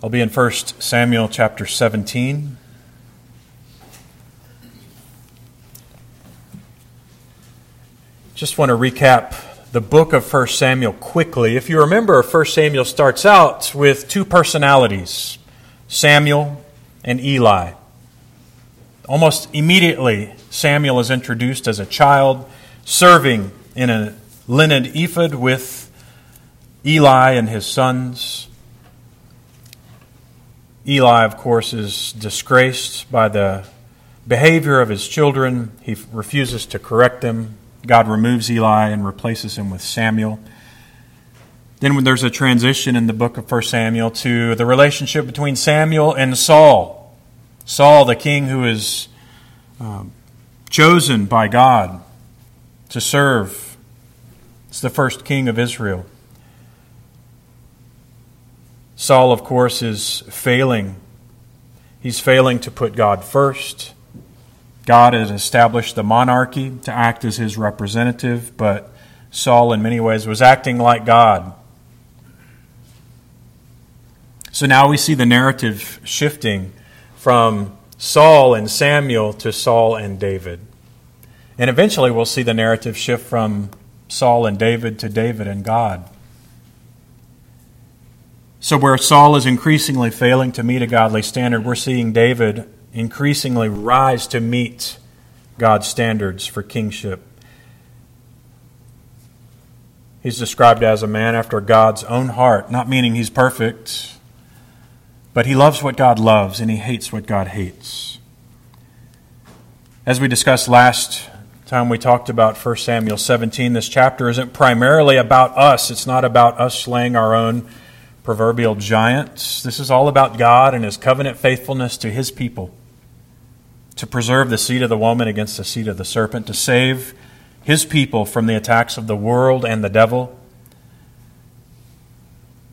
I'll be in 1 Samuel chapter 17. Just want to recap the book of 1 Samuel quickly. If you remember, 1 Samuel starts out with two personalities Samuel and Eli. Almost immediately, Samuel is introduced as a child serving in a linen ephod with Eli and his sons. Eli, of course, is disgraced by the behavior of his children. He refuses to correct them. God removes Eli and replaces him with Samuel. Then when there's a transition in the book of 1 Samuel to the relationship between Samuel and Saul. Saul, the king who is um, chosen by God to serve. It's the first king of Israel. Saul, of course, is failing. He's failing to put God first. God has established the monarchy to act as his representative, but Saul, in many ways, was acting like God. So now we see the narrative shifting from Saul and Samuel to Saul and David. And eventually we'll see the narrative shift from Saul and David to David and God. So, where Saul is increasingly failing to meet a godly standard, we're seeing David increasingly rise to meet God's standards for kingship. He's described as a man after God's own heart, not meaning he's perfect, but he loves what God loves and he hates what God hates. As we discussed last time we talked about 1 Samuel 17, this chapter isn't primarily about us. It's not about us slaying our own proverbial giants. This is all about God and his covenant faithfulness to his people, to preserve the seed of the woman against the seed of the serpent, to save his people from the attacks of the world and the devil.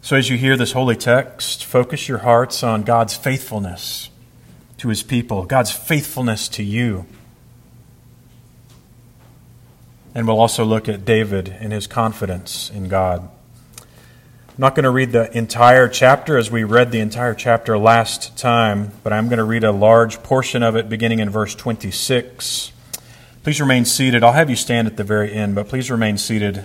So, as you hear this holy text, focus your hearts on God's faithfulness to his people, God's faithfulness to you. And we'll also look at David and his confidence in God. I'm not going to read the entire chapter as we read the entire chapter last time, but I'm going to read a large portion of it beginning in verse 26. Please remain seated. I'll have you stand at the very end, but please remain seated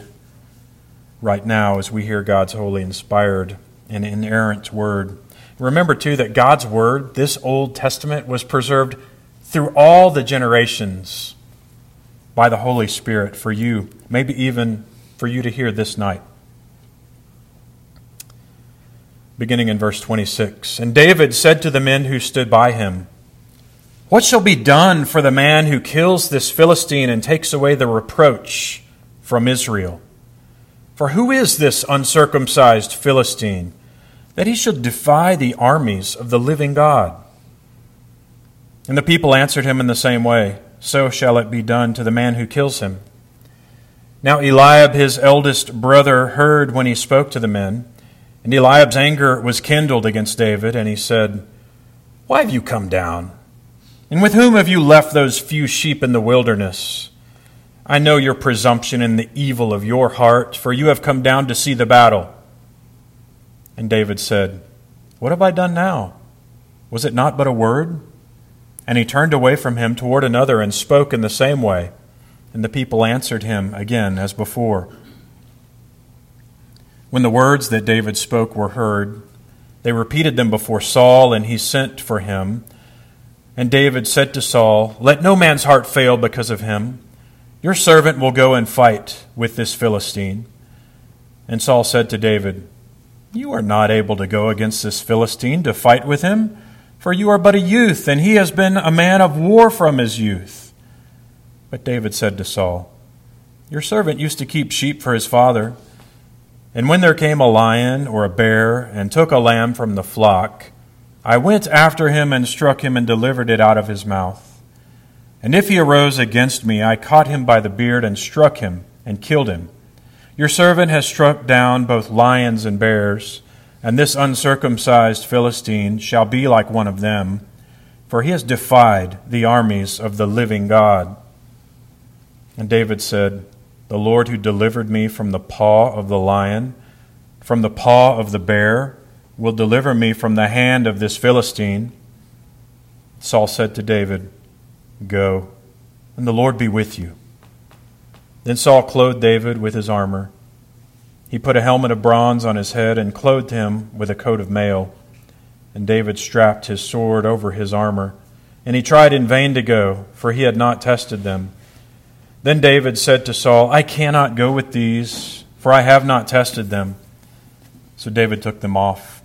right now as we hear God's holy, inspired, and inerrant word. Remember, too, that God's word, this Old Testament, was preserved through all the generations by the Holy Spirit for you, maybe even for you to hear this night beginning in verse 26. And David said to the men who stood by him, What shall be done for the man who kills this Philistine and takes away the reproach from Israel? For who is this uncircumcised Philistine that he should defy the armies of the living God? And the people answered him in the same way So shall it be done to the man who kills him. Now Eliab, his eldest brother, heard when he spoke to the men. And Eliab's anger was kindled against David, and he said, Why have you come down? And with whom have you left those few sheep in the wilderness? I know your presumption and the evil of your heart, for you have come down to see the battle. And David said, What have I done now? Was it not but a word? And he turned away from him toward another and spoke in the same way. And the people answered him again as before. When the words that David spoke were heard, they repeated them before Saul, and he sent for him. And David said to Saul, Let no man's heart fail because of him. Your servant will go and fight with this Philistine. And Saul said to David, You are not able to go against this Philistine to fight with him, for you are but a youth, and he has been a man of war from his youth. But David said to Saul, Your servant used to keep sheep for his father. And when there came a lion or a bear and took a lamb from the flock, I went after him and struck him and delivered it out of his mouth. And if he arose against me, I caught him by the beard and struck him and killed him. Your servant has struck down both lions and bears, and this uncircumcised Philistine shall be like one of them, for he has defied the armies of the living God. And David said, the Lord who delivered me from the paw of the lion, from the paw of the bear, will deliver me from the hand of this Philistine. Saul said to David, Go, and the Lord be with you. Then Saul clothed David with his armor. He put a helmet of bronze on his head and clothed him with a coat of mail. And David strapped his sword over his armor. And he tried in vain to go, for he had not tested them. Then David said to Saul, I cannot go with these, for I have not tested them. So David took them off.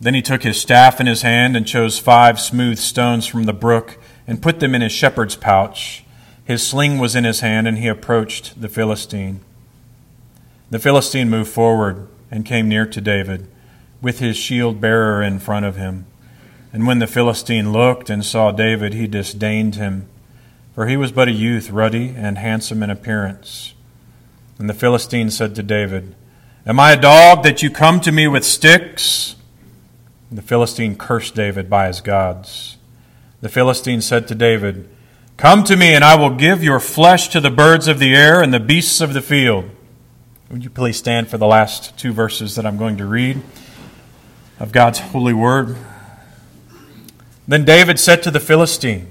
Then he took his staff in his hand and chose five smooth stones from the brook and put them in his shepherd's pouch. His sling was in his hand, and he approached the Philistine. The Philistine moved forward and came near to David, with his shield bearer in front of him. And when the Philistine looked and saw David, he disdained him, for he was but a youth, ruddy and handsome in appearance. And the Philistine said to David, Am I a dog that you come to me with sticks? And the Philistine cursed David by his gods. The Philistine said to David, Come to me, and I will give your flesh to the birds of the air and the beasts of the field. Would you please stand for the last two verses that I'm going to read of God's holy word? Then David said to the Philistine,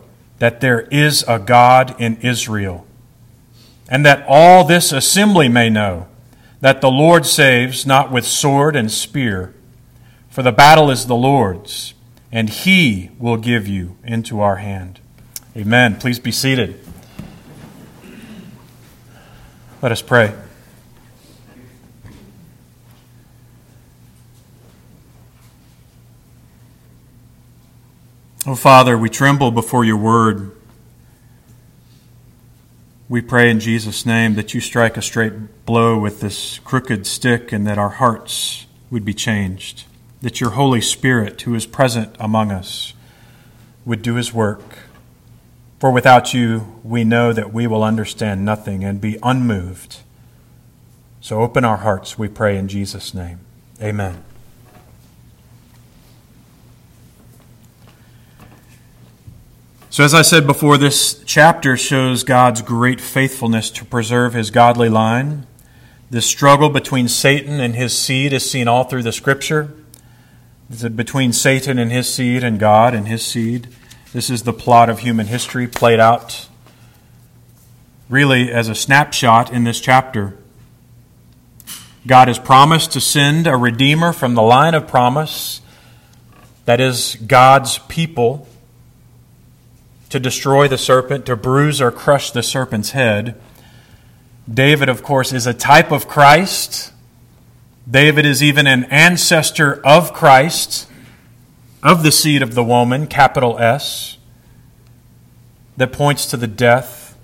that there is a God in Israel, and that all this assembly may know that the Lord saves not with sword and spear, for the battle is the Lord's, and he will give you into our hand. Amen. Please be seated. Let us pray. Oh, Father, we tremble before your word. We pray in Jesus' name that you strike a straight blow with this crooked stick and that our hearts would be changed, that your Holy Spirit, who is present among us, would do his work for without you, we know that we will understand nothing and be unmoved. So open our hearts, we pray in Jesus' name. Amen. So, as I said before, this chapter shows God's great faithfulness to preserve his godly line. This struggle between Satan and his seed is seen all through the scripture. Between Satan and his seed and God and his seed. This is the plot of human history played out really as a snapshot in this chapter. God has promised to send a Redeemer from the line of promise, that is, God's people, to destroy the serpent, to bruise or crush the serpent's head. David, of course, is a type of Christ. David is even an ancestor of Christ of the seed of the woman, capital S, that points to the death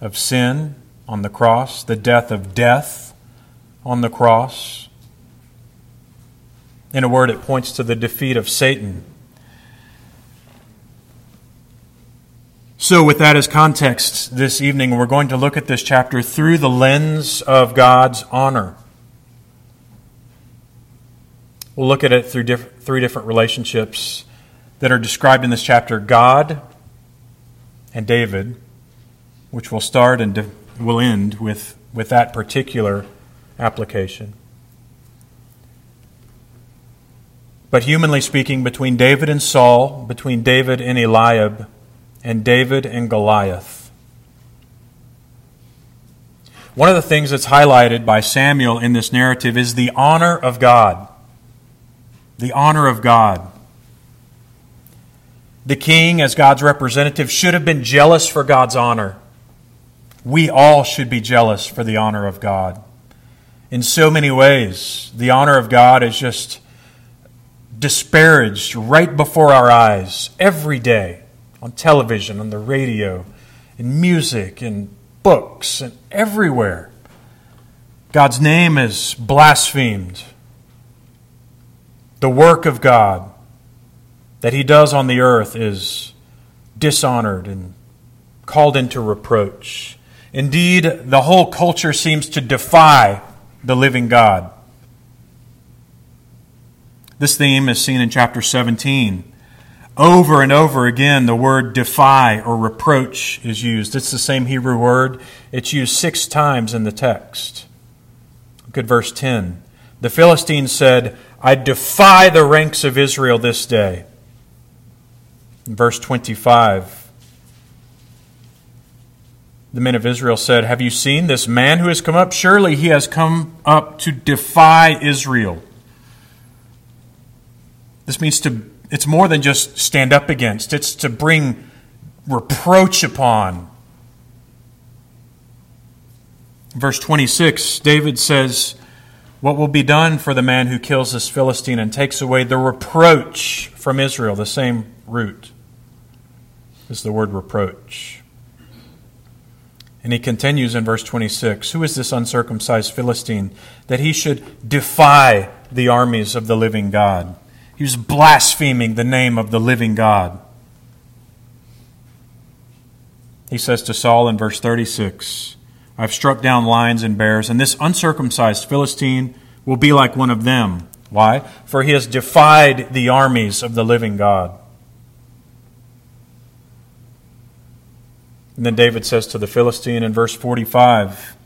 of sin on the cross, the death of death on the cross. In a word, it points to the defeat of Satan. So, with that as context, this evening we're going to look at this chapter through the lens of God's honor. We'll look at it through diff- three different relationships that are described in this chapter God and David, which will start and will end with, with that particular application. But humanly speaking, between David and Saul, between David and Eliab, and David and Goliath. One of the things that's highlighted by Samuel in this narrative is the honor of God the honor of God. The king, as God's representative, should have been jealous for God's honor. We all should be jealous for the honor of God. In so many ways, the honor of God is just disparaged right before our eyes every day on television, on the radio, in music, in books, and everywhere. God's name is blasphemed the work of God that he does on the earth is dishonored and called into reproach. Indeed, the whole culture seems to defy the living God. This theme is seen in chapter 17. Over and over again, the word defy or reproach is used. It's the same Hebrew word. It's used six times in the text. Look at verse 10. The Philistines said, I defy the ranks of Israel this day. In verse 25, the men of Israel said, Have you seen this man who has come up? Surely he has come up to defy Israel. This means to, it's more than just stand up against, it's to bring reproach upon. Verse 26, David says, What will be done for the man who kills this Philistine and takes away the reproach from Israel? The same root is the word reproach. And he continues in verse 26 Who is this uncircumcised Philistine that he should defy the armies of the living God? He was blaspheming the name of the living God. He says to Saul in verse 36 I've struck down lions and bears, and this uncircumcised Philistine will be like one of them. Why? For he has defied the armies of the living God. And then David says to the Philistine in verse 45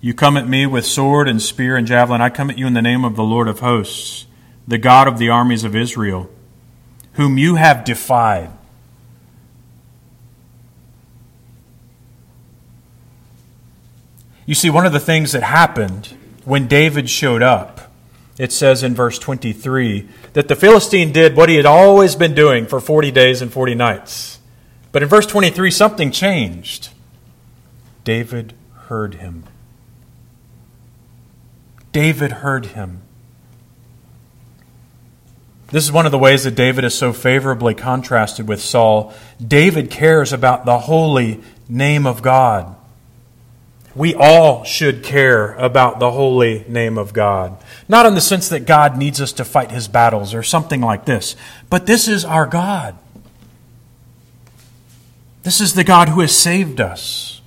You come at me with sword and spear and javelin. I come at you in the name of the Lord of hosts, the God of the armies of Israel, whom you have defied. You see, one of the things that happened when David showed up, it says in verse 23 that the Philistine did what he had always been doing for 40 days and 40 nights. But in verse 23, something changed. David heard him. David heard him. This is one of the ways that David is so favorably contrasted with Saul. David cares about the holy name of God. We all should care about the holy name of God. Not in the sense that God needs us to fight his battles or something like this, but this is our God. This is the God who has saved us.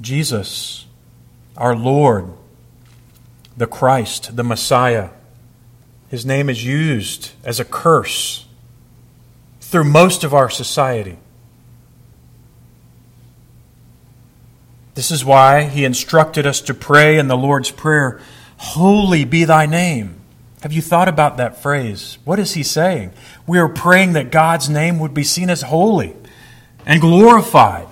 Jesus, our Lord, the Christ, the Messiah. His name is used as a curse through most of our society. This is why he instructed us to pray in the Lord's Prayer Holy be thy name. Have you thought about that phrase? What is he saying? We are praying that God's name would be seen as holy and glorified.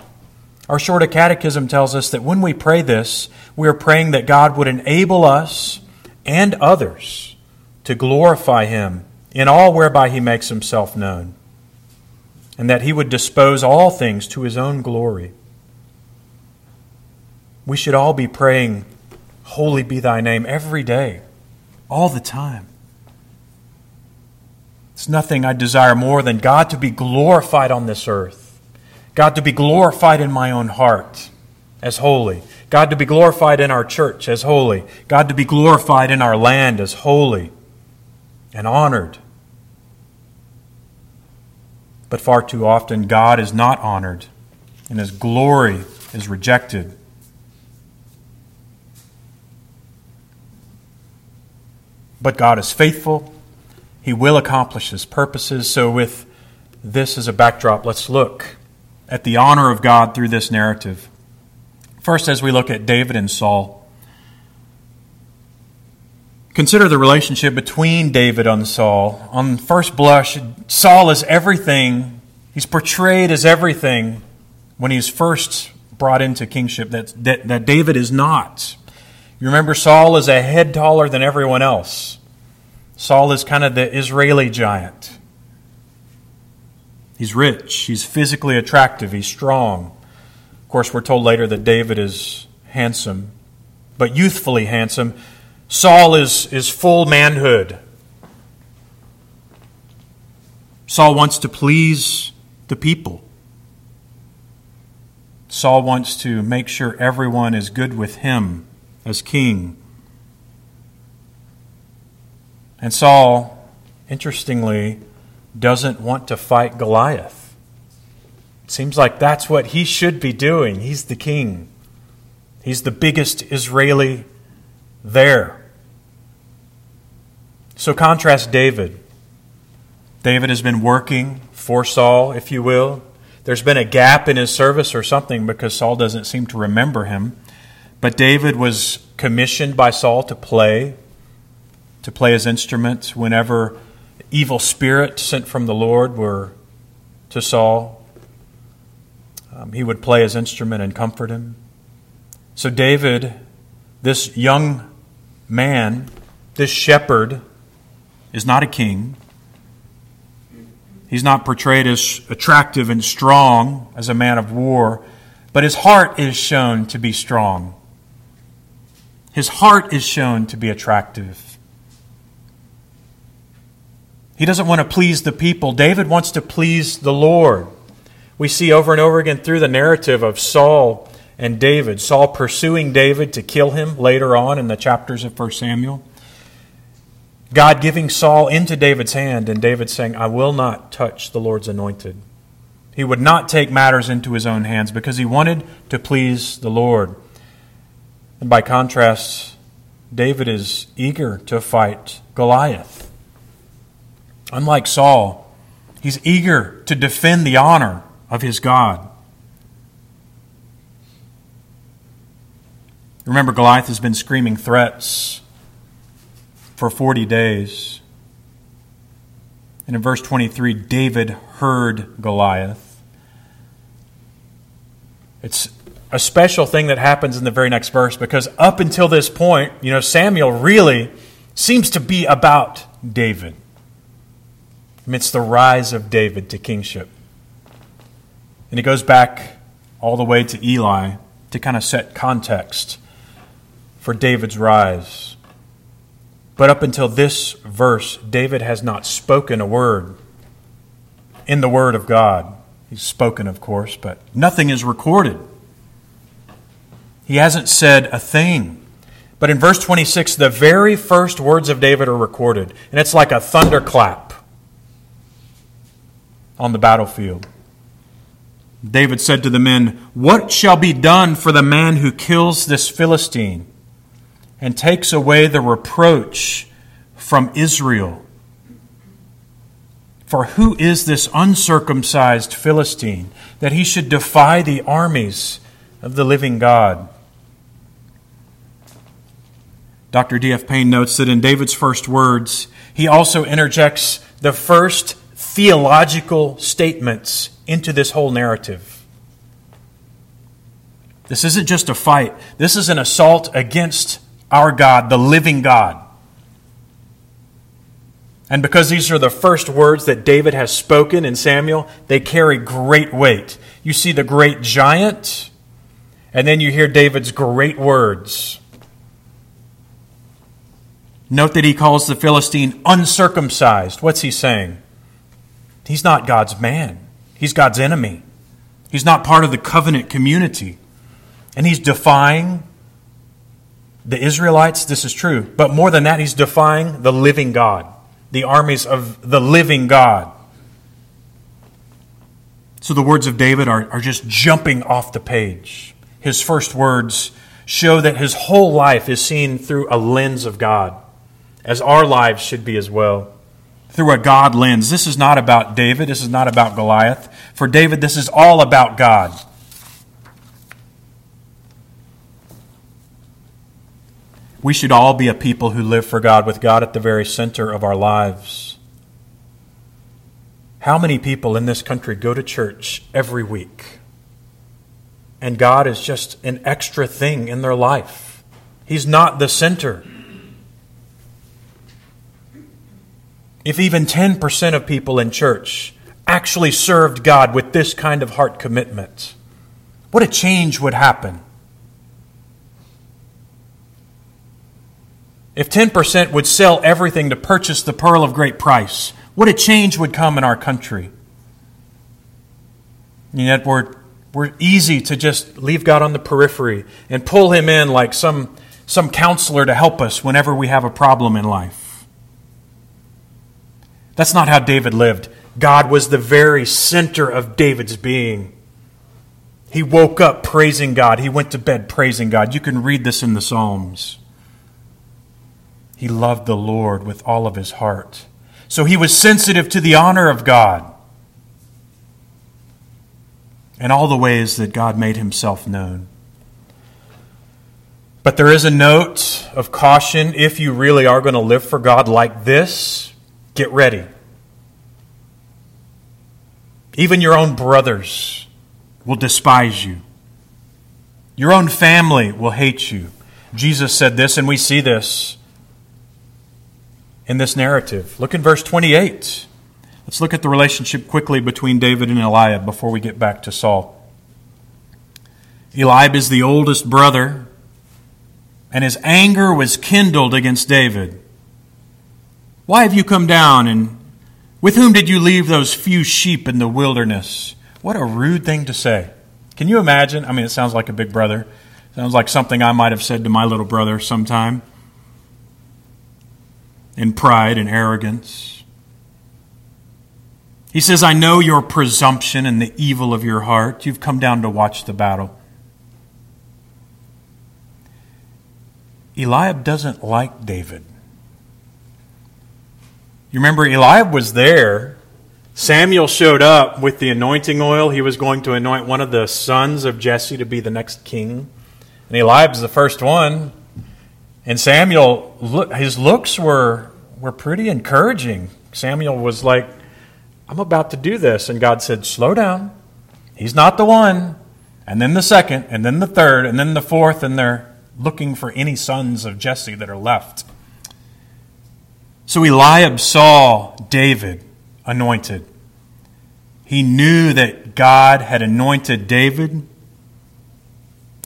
Our shorter catechism tells us that when we pray this, we are praying that God would enable us and others to glorify him in all whereby he makes himself known, and that he would dispose all things to his own glory. We should all be praying, Holy be thy name, every day all the time. It's nothing I desire more than God to be glorified on this earth, God to be glorified in my own heart as holy, God to be glorified in our church as holy, God to be glorified in our land as holy and honored. But far too often, God is not honored, and His glory is rejected. But God is faithful. He will accomplish his purposes. So, with this as a backdrop, let's look at the honor of God through this narrative. First, as we look at David and Saul, consider the relationship between David and Saul. On first blush, Saul is everything, he's portrayed as everything when he's first brought into kingship that, that, that David is not. You remember, Saul is a head taller than everyone else. Saul is kind of the Israeli giant. He's rich, he's physically attractive, he's strong. Of course, we're told later that David is handsome, but youthfully handsome. Saul is, is full manhood. Saul wants to please the people. Saul wants to make sure everyone is good with him as king. And Saul, interestingly, doesn't want to fight Goliath. It seems like that's what he should be doing. He's the king, he's the biggest Israeli there. So contrast David. David has been working for Saul, if you will. There's been a gap in his service or something because Saul doesn't seem to remember him. But David was commissioned by Saul to play, to play his instrument whenever evil spirit sent from the Lord were to Saul. Um, he would play his instrument and comfort him. So David, this young man, this shepherd, is not a king. He's not portrayed as attractive and strong as a man of war, but his heart is shown to be strong. His heart is shown to be attractive. He doesn't want to please the people. David wants to please the Lord. We see over and over again through the narrative of Saul and David, Saul pursuing David to kill him later on in the chapters of 1 Samuel. God giving Saul into David's hand, and David saying, I will not touch the Lord's anointed. He would not take matters into his own hands because he wanted to please the Lord. And by contrast, David is eager to fight Goliath. Unlike Saul, he's eager to defend the honor of his God. Remember, Goliath has been screaming threats for 40 days. And in verse 23, David heard Goliath. It's a special thing that happens in the very next verse because up until this point, you know, Samuel really seems to be about David. It's the rise of David to kingship. And he goes back all the way to Eli to kind of set context for David's rise. But up until this verse, David has not spoken a word in the Word of God. He's spoken, of course, but nothing is recorded. He hasn't said a thing. But in verse 26, the very first words of David are recorded, and it's like a thunderclap on the battlefield. David said to the men, What shall be done for the man who kills this Philistine? and takes away the reproach from Israel. For who is this uncircumcised Philistine that he should defy the armies of the living God? Dr. D.F. Payne notes that in David's first words, he also interjects the first theological statements into this whole narrative. This isn't just a fight, this is an assault against our God, the living God. And because these are the first words that David has spoken in Samuel, they carry great weight. You see the great giant, and then you hear David's great words. Note that he calls the Philistine uncircumcised. What's he saying? He's not God's man, he's God's enemy. He's not part of the covenant community. And he's defying the Israelites, this is true. But more than that, he's defying the living God, the armies of the living God. So the words of David are, are just jumping off the page. His first words show that his whole life is seen through a lens of God, as our lives should be as well. Through a God lens. This is not about David. This is not about Goliath. For David, this is all about God. We should all be a people who live for God with God at the very center of our lives. How many people in this country go to church every week? And God is just an extra thing in their life. He's not the center. If even 10% of people in church actually served God with this kind of heart commitment, what a change would happen If 10% would sell everything to purchase the pearl of great price, what a change would come in our country. And yet we're, we're easy to just leave God on the periphery and pull him in like some, some counselor to help us whenever we have a problem in life. That's not how David lived. God was the very center of David's being. He woke up praising God. He went to bed praising God. You can read this in the Psalms. He loved the Lord with all of his heart. So he was sensitive to the honor of God and all the ways that God made himself known. But there is a note of caution if you really are going to live for God like this, get ready. Even your own brothers will despise you. Your own family will hate you. Jesus said this, and we see this in this narrative. Look in verse 28. Let's look at the relationship quickly between David and Eliab before we get back to Saul. Eliab is the oldest brother, and his anger was kindled against David. Why have you come down, and with whom did you leave those few sheep in the wilderness? What a rude thing to say. Can you imagine? I mean, it sounds like a big brother. Sounds like something I might have said to my little brother sometime. In pride and arrogance. He says, I know your presumption and the evil of your heart. You've come down to watch the battle. Eliab doesn't like David. You remember, Eliab was there Samuel showed up with the anointing oil. He was going to anoint one of the sons of Jesse to be the next king. And Eliab's the first one. And Samuel, his looks were, were pretty encouraging. Samuel was like, I'm about to do this. And God said, Slow down. He's not the one. And then the second, and then the third, and then the fourth, and they're looking for any sons of Jesse that are left. So Eliab saw David anointed. He knew that God had anointed David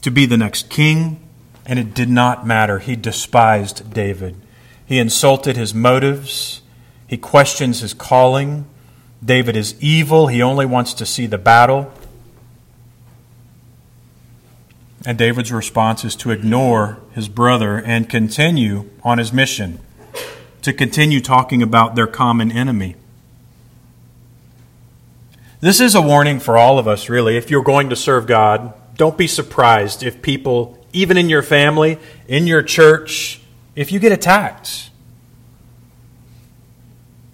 to be the next king, and it did not matter. He despised David. He insulted his motives, he questions his calling. David is evil, he only wants to see the battle. And David's response is to ignore his brother and continue on his mission, to continue talking about their common enemy. This is a warning for all of us, really. If you're going to serve God, don't be surprised if people, even in your family, in your church, if you get attacked.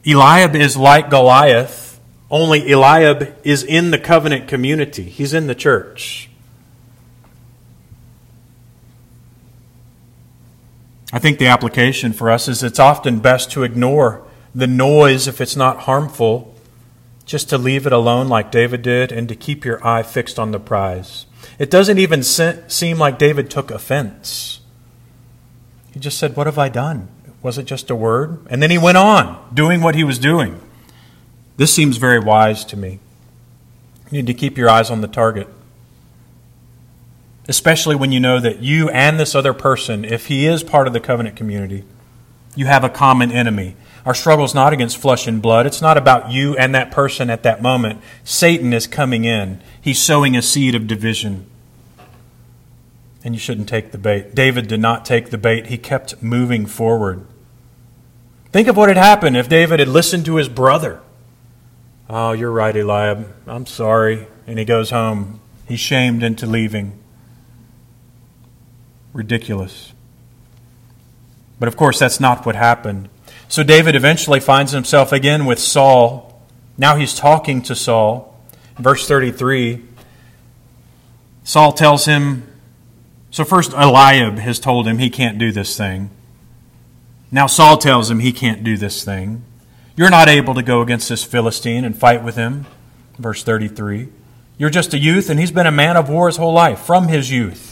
Eliab is like Goliath, only Eliab is in the covenant community, he's in the church. I think the application for us is it's often best to ignore the noise if it's not harmful just to leave it alone like David did and to keep your eye fixed on the prize. It doesn't even seem like David took offense. He just said, What have I done? Was it just a word? And then he went on doing what he was doing. This seems very wise to me. You need to keep your eyes on the target. Especially when you know that you and this other person, if he is part of the covenant community, you have a common enemy. Our struggle is not against flesh and blood. It's not about you and that person at that moment. Satan is coming in, he's sowing a seed of division. And you shouldn't take the bait. David did not take the bait, he kept moving forward. Think of what had happened if David had listened to his brother. Oh, you're right, Eliab. I'm sorry. And he goes home. He's shamed into leaving. Ridiculous. But of course, that's not what happened. So David eventually finds himself again with Saul. Now he's talking to Saul. Verse 33 Saul tells him, so first Eliab has told him he can't do this thing. Now Saul tells him he can't do this thing. You're not able to go against this Philistine and fight with him. Verse 33. You're just a youth, and he's been a man of war his whole life, from his youth.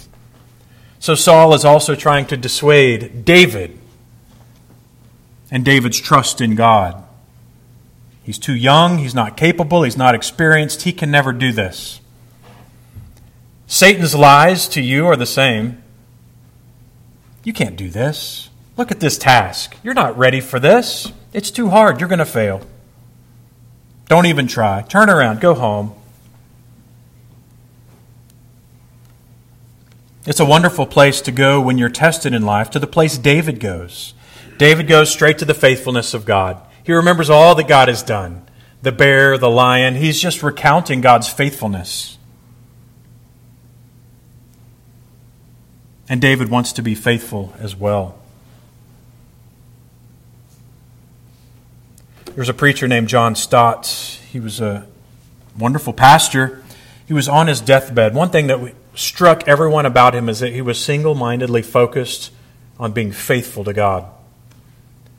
So Saul is also trying to dissuade David and David's trust in God. He's too young, he's not capable, he's not experienced, he can never do this. Satan's lies to you are the same. You can't do this. Look at this task. You're not ready for this. It's too hard. You're going to fail. Don't even try. Turn around. Go home. It's a wonderful place to go when you're tested in life, to the place David goes. David goes straight to the faithfulness of God. He remembers all that God has done the bear, the lion. He's just recounting God's faithfulness. And David wants to be faithful as well. There's a preacher named John Stott. He was a wonderful pastor. He was on his deathbed. One thing that struck everyone about him is that he was single mindedly focused on being faithful to God.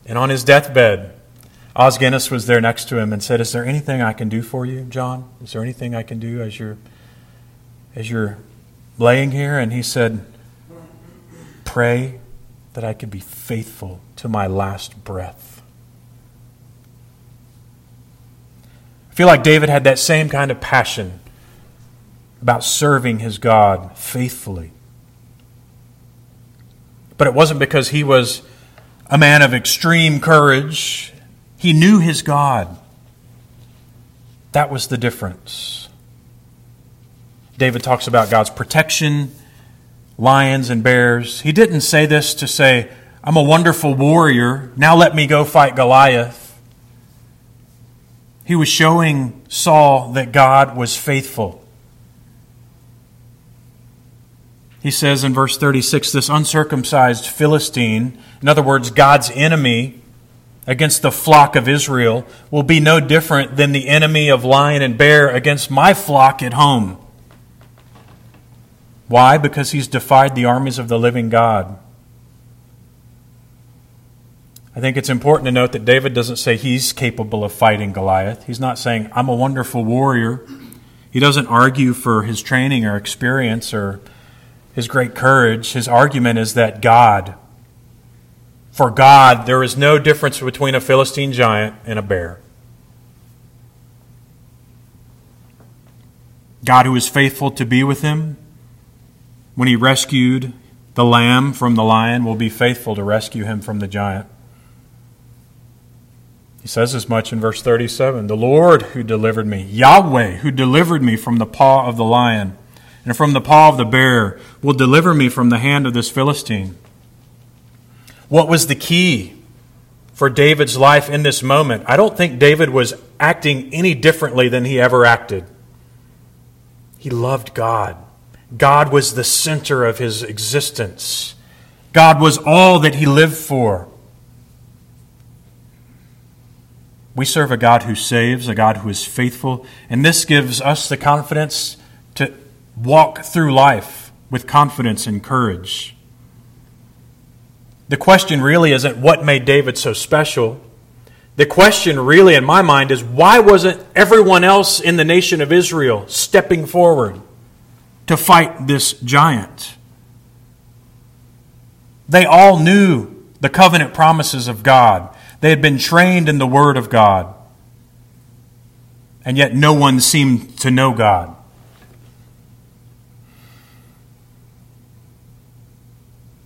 And on his deathbed, Os Guinness was there next to him and said, Is there anything I can do for you, John? Is there anything I can do as you're, as you're laying here? And he said, Pray that I could be faithful to my last breath. I feel like David had that same kind of passion about serving his God faithfully. But it wasn't because he was a man of extreme courage he knew his God. That was the difference. David talks about God's protection, lions and bears. He didn't say this to say, I'm a wonderful warrior. Now let me go fight Goliath. He was showing Saul that God was faithful. He says in verse 36 this uncircumcised Philistine, in other words, God's enemy, against the flock of Israel will be no different than the enemy of lion and bear against my flock at home. Why? Because he's defied the armies of the living God. I think it's important to note that David doesn't say he's capable of fighting Goliath. He's not saying, I'm a wonderful warrior. He doesn't argue for his training or experience or his great courage. His argument is that God for God, there is no difference between a Philistine giant and a bear. God, who is faithful to be with him when he rescued the lamb from the lion, will be faithful to rescue him from the giant. He says as much in verse 37 The Lord who delivered me, Yahweh who delivered me from the paw of the lion and from the paw of the bear, will deliver me from the hand of this Philistine. What was the key for David's life in this moment? I don't think David was acting any differently than he ever acted. He loved God. God was the center of his existence. God was all that he lived for. We serve a God who saves, a God who is faithful, and this gives us the confidence walk through life with confidence and courage. The question really isn't what made David so special. The question, really, in my mind, is why wasn't everyone else in the nation of Israel stepping forward to fight this giant? They all knew the covenant promises of God, they had been trained in the Word of God, and yet no one seemed to know God.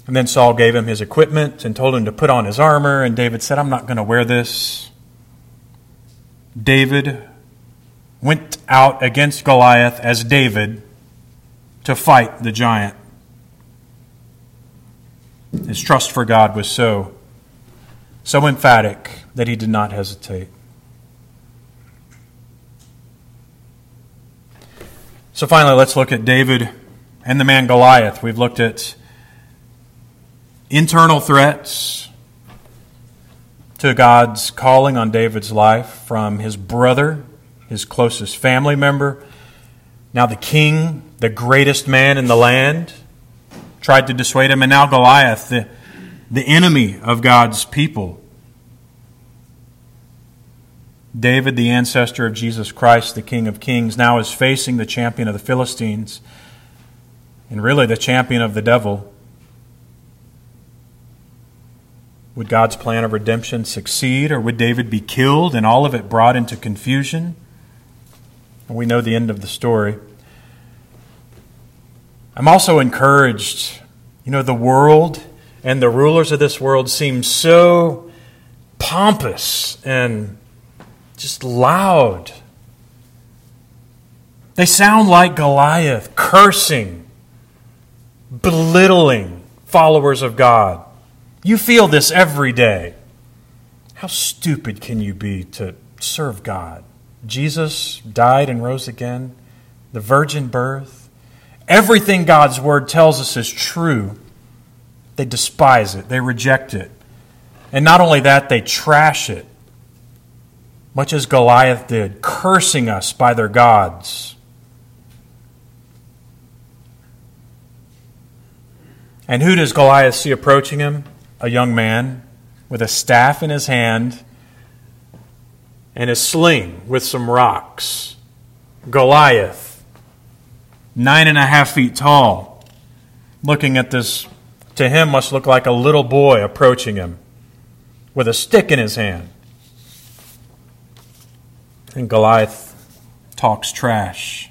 And then Saul gave him his equipment and told him to put on his armor, and David said, I'm not going to wear this. David went out against Goliath as David to fight the giant. His trust for God was so so emphatic that he did not hesitate. So finally, let's look at David and the man Goliath. We've looked at internal threats to God's calling on David's life from his brother, his closest family member. Now, the king, the greatest man in the land, tried to dissuade him. And now, Goliath, the, the enemy of God's people. David, the ancestor of Jesus Christ, the King of Kings, now is facing the champion of the Philistines and really the champion of the devil. Would God's plan of redemption succeed, or would David be killed and all of it brought into confusion? We know the end of the story. I'm also encouraged. You know, the world and the rulers of this world seem so pompous and just loud. They sound like Goliath, cursing, belittling followers of God. You feel this every day. How stupid can you be to serve God? Jesus died and rose again, the virgin birth. Everything God's word tells us is true. They despise it, they reject it. And not only that, they trash it, much as Goliath did, cursing us by their gods. And who does Goliath see approaching him? A young man with a staff in his hand and a sling with some rocks. Goliath, nine and a half feet tall, looking at this, to him must look like a little boy approaching him with a stick in his hand. And Goliath talks trash.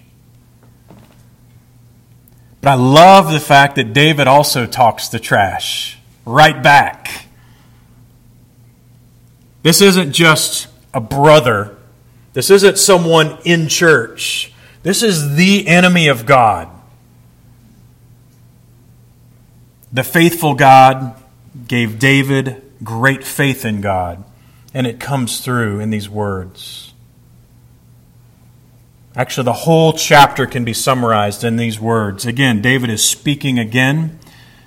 But I love the fact that David also talks the trash right back. This isn't just a brother. This isn't someone in church. This is the enemy of God. The faithful God gave David great faith in God, and it comes through in these words. Actually, the whole chapter can be summarized in these words. Again, David is speaking again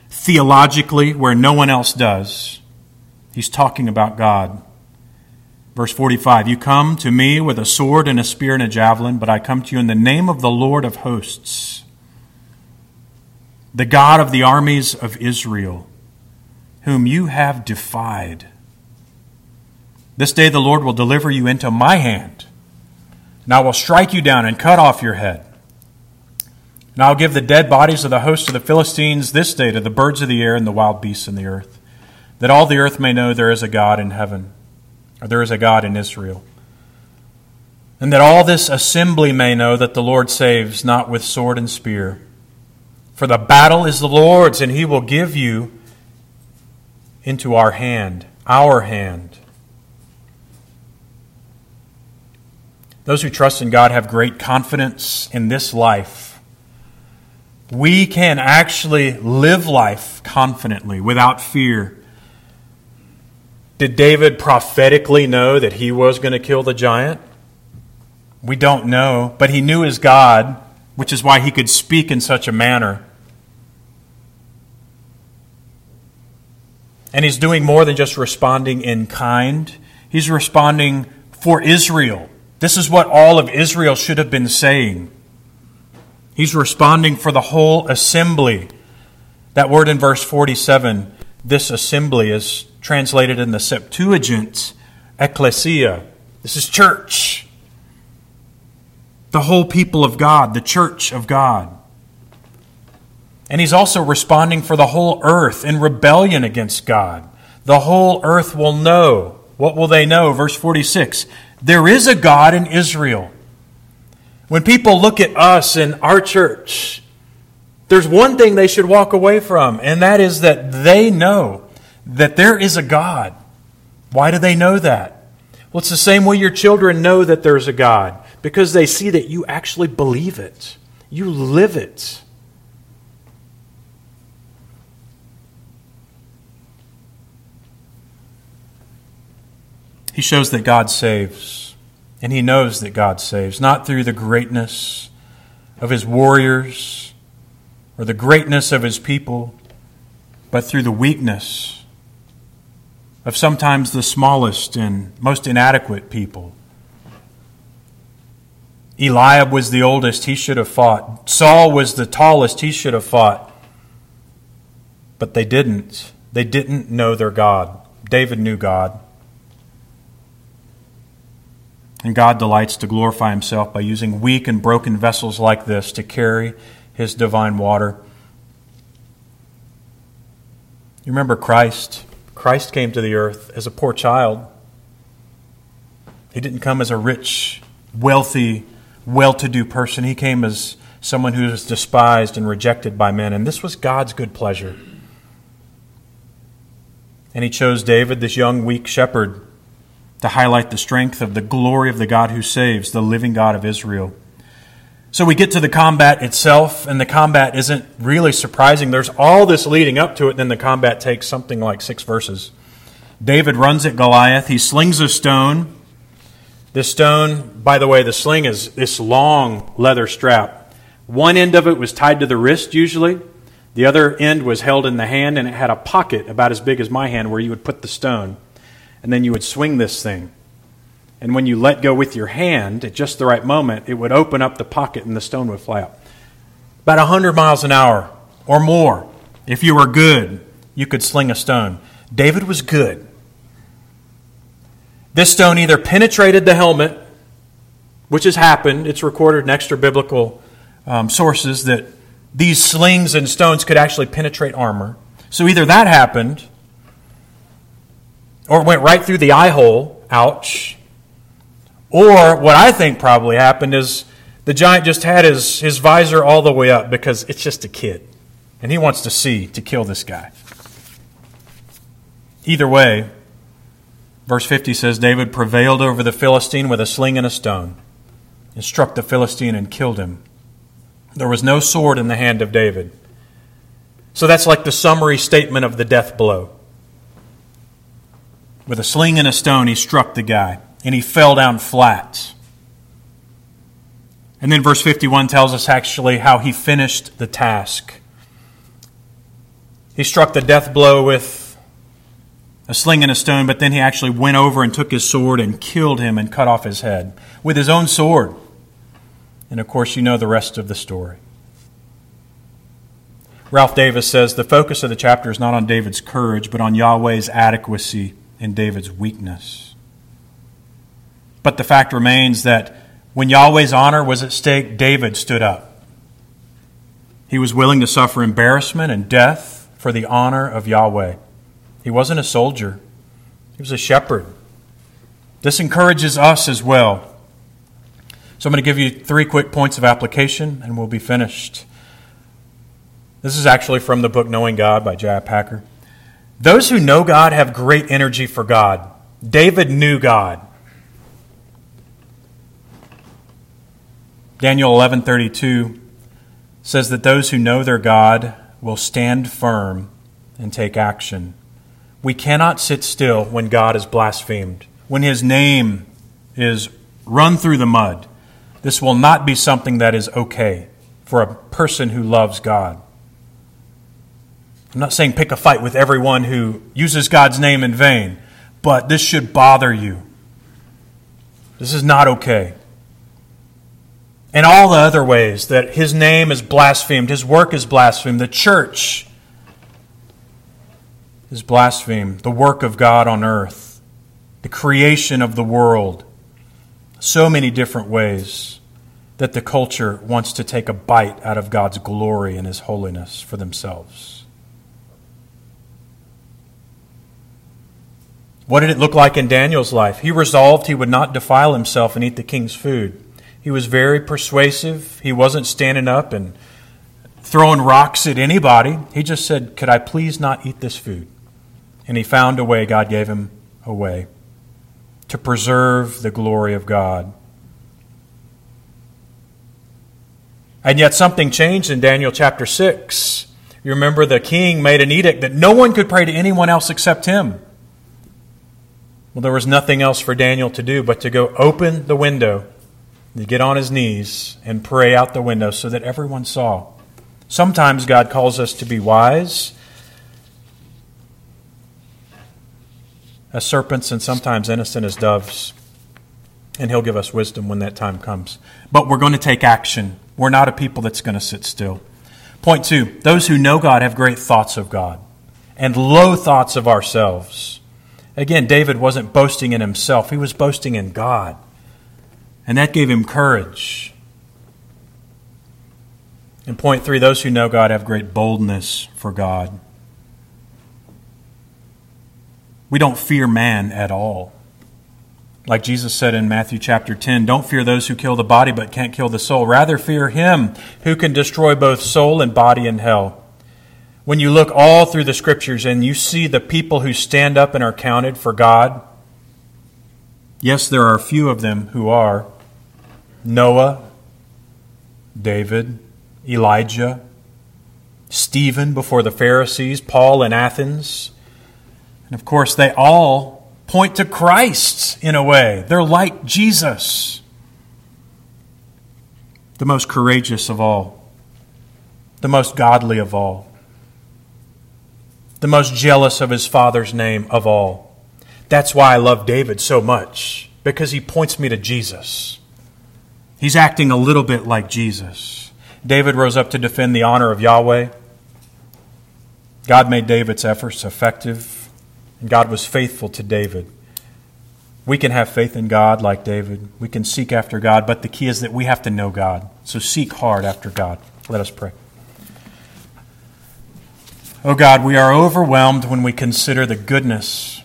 theologically where no one else does. He's talking about God. Verse 45 You come to me with a sword and a spear and a javelin, but I come to you in the name of the Lord of hosts, the God of the armies of Israel, whom you have defied. This day the Lord will deliver you into my hand, and I will strike you down and cut off your head. And I'll give the dead bodies of the host of the Philistines this day to the birds of the air and the wild beasts in the earth, that all the earth may know there is a God in heaven or there is a God in Israel. And that all this assembly may know that the Lord saves not with sword and spear. For the battle is the Lord's, and he will give you into our hand, our hand. Those who trust in God have great confidence in this life. We can actually live life confidently without fear did David prophetically know that he was going to kill the giant? We don't know, but he knew his God, which is why he could speak in such a manner. And he's doing more than just responding in kind, he's responding for Israel. This is what all of Israel should have been saying. He's responding for the whole assembly. That word in verse 47, this assembly, is translated in the Septuagint, ecclesia. This is church. The whole people of God, the church of God. And he's also responding for the whole earth in rebellion against God. The whole earth will know. What will they know? Verse 46 There is a God in Israel. When people look at us in our church, there's one thing they should walk away from, and that is that they know that there is a God. Why do they know that? Well, it's the same way your children know that there's a God, because they see that you actually believe it, you live it. He shows that God saves, and he knows that God saves, not through the greatness of his warriors or the greatness of his people, but through the weakness of sometimes the smallest and most inadequate people. Eliab was the oldest, he should have fought. Saul was the tallest, he should have fought. But they didn't. They didn't know their God. David knew God. And God delights to glorify himself by using weak and broken vessels like this to carry his divine water. You remember Christ? Christ came to the earth as a poor child. He didn't come as a rich, wealthy, well to do person. He came as someone who was despised and rejected by men. And this was God's good pleasure. And he chose David, this young, weak shepherd, to highlight the strength of the glory of the God who saves, the living God of Israel. So we get to the combat itself, and the combat isn't really surprising. There's all this leading up to it, then the combat takes something like six verses. David runs at Goliath. He slings a stone. This stone, by the way, the sling is this long leather strap. One end of it was tied to the wrist, usually. The other end was held in the hand, and it had a pocket about as big as my hand where you would put the stone. And then you would swing this thing. And when you let go with your hand at just the right moment, it would open up the pocket and the stone would fly out. About 100 miles an hour or more. If you were good, you could sling a stone. David was good. This stone either penetrated the helmet, which has happened, it's recorded in extra biblical um, sources that these slings and stones could actually penetrate armor. So either that happened, or went right through the eye hole, ouch, or what I think probably happened is the giant just had his, his visor all the way up because it's just a kid. And he wants to see to kill this guy. Either way, verse 50 says David prevailed over the Philistine with a sling and a stone, and struck the Philistine and killed him. There was no sword in the hand of David. So that's like the summary statement of the death blow. With a sling and a stone, he struck the guy and he fell down flat. And then verse 51 tells us actually how he finished the task. He struck the death blow with a sling and a stone, but then he actually went over and took his sword and killed him and cut off his head with his own sword. And of course, you know the rest of the story. Ralph Davis says the focus of the chapter is not on David's courage, but on Yahweh's adequacy and David's weakness. But the fact remains that when Yahweh's honor was at stake, David stood up. He was willing to suffer embarrassment and death for the honor of Yahweh. He wasn't a soldier, he was a shepherd. This encourages us as well. So I'm going to give you three quick points of application and we'll be finished. This is actually from the book Knowing God by J.I. Packer. Those who know God have great energy for God. David knew God. Daniel 11:32 says that those who know their God will stand firm and take action. We cannot sit still when God is blasphemed, when his name is run through the mud. This will not be something that is okay for a person who loves God. I'm not saying pick a fight with everyone who uses God's name in vain, but this should bother you. This is not okay and all the other ways that his name is blasphemed, his work is blasphemed, the church is blasphemed, the work of God on earth, the creation of the world. So many different ways that the culture wants to take a bite out of God's glory and his holiness for themselves. What did it look like in Daniel's life? He resolved he would not defile himself and eat the king's food. He was very persuasive. He wasn't standing up and throwing rocks at anybody. He just said, Could I please not eat this food? And he found a way. God gave him a way to preserve the glory of God. And yet something changed in Daniel chapter 6. You remember the king made an edict that no one could pray to anyone else except him. Well, there was nothing else for Daniel to do but to go open the window to get on his knees and pray out the window so that everyone saw. Sometimes God calls us to be wise as serpents and sometimes innocent as doves. And He'll give us wisdom when that time comes. But we're going to take action. We're not a people that's going to sit still. Point two those who know God have great thoughts of God and low thoughts of ourselves. Again, David wasn't boasting in himself, he was boasting in God. And that gave him courage. And point three those who know God have great boldness for God. We don't fear man at all. Like Jesus said in Matthew chapter 10, don't fear those who kill the body but can't kill the soul. Rather, fear him who can destroy both soul and body in hell. When you look all through the scriptures and you see the people who stand up and are counted for God, yes, there are a few of them who are. Noah, David, Elijah, Stephen before the Pharisees, Paul in Athens. And of course, they all point to Christ in a way. They're like Jesus, the most courageous of all, the most godly of all, the most jealous of his father's name of all. That's why I love David so much, because he points me to Jesus. He's acting a little bit like Jesus. David rose up to defend the honor of Yahweh. God made David's efforts effective, and God was faithful to David. We can have faith in God like David. We can seek after God, but the key is that we have to know God. So seek hard after God. Let us pray. Oh God, we are overwhelmed when we consider the goodness,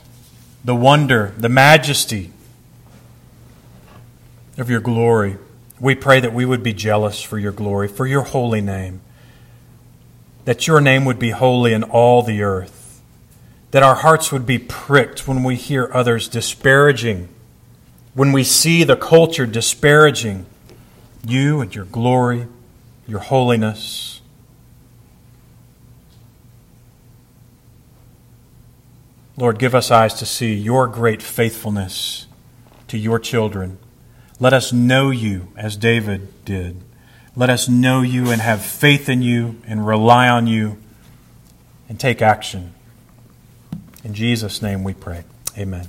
the wonder, the majesty of your glory. We pray that we would be jealous for your glory, for your holy name that your name would be holy in all the earth, that our hearts would be pricked when we hear others disparaging, when we see the culture disparaging you and your glory, your holiness. Lord, give us eyes to see your great faithfulness to your children. Let us know you as David did. Let us know you and have faith in you and rely on you and take action. In Jesus' name we pray. Amen.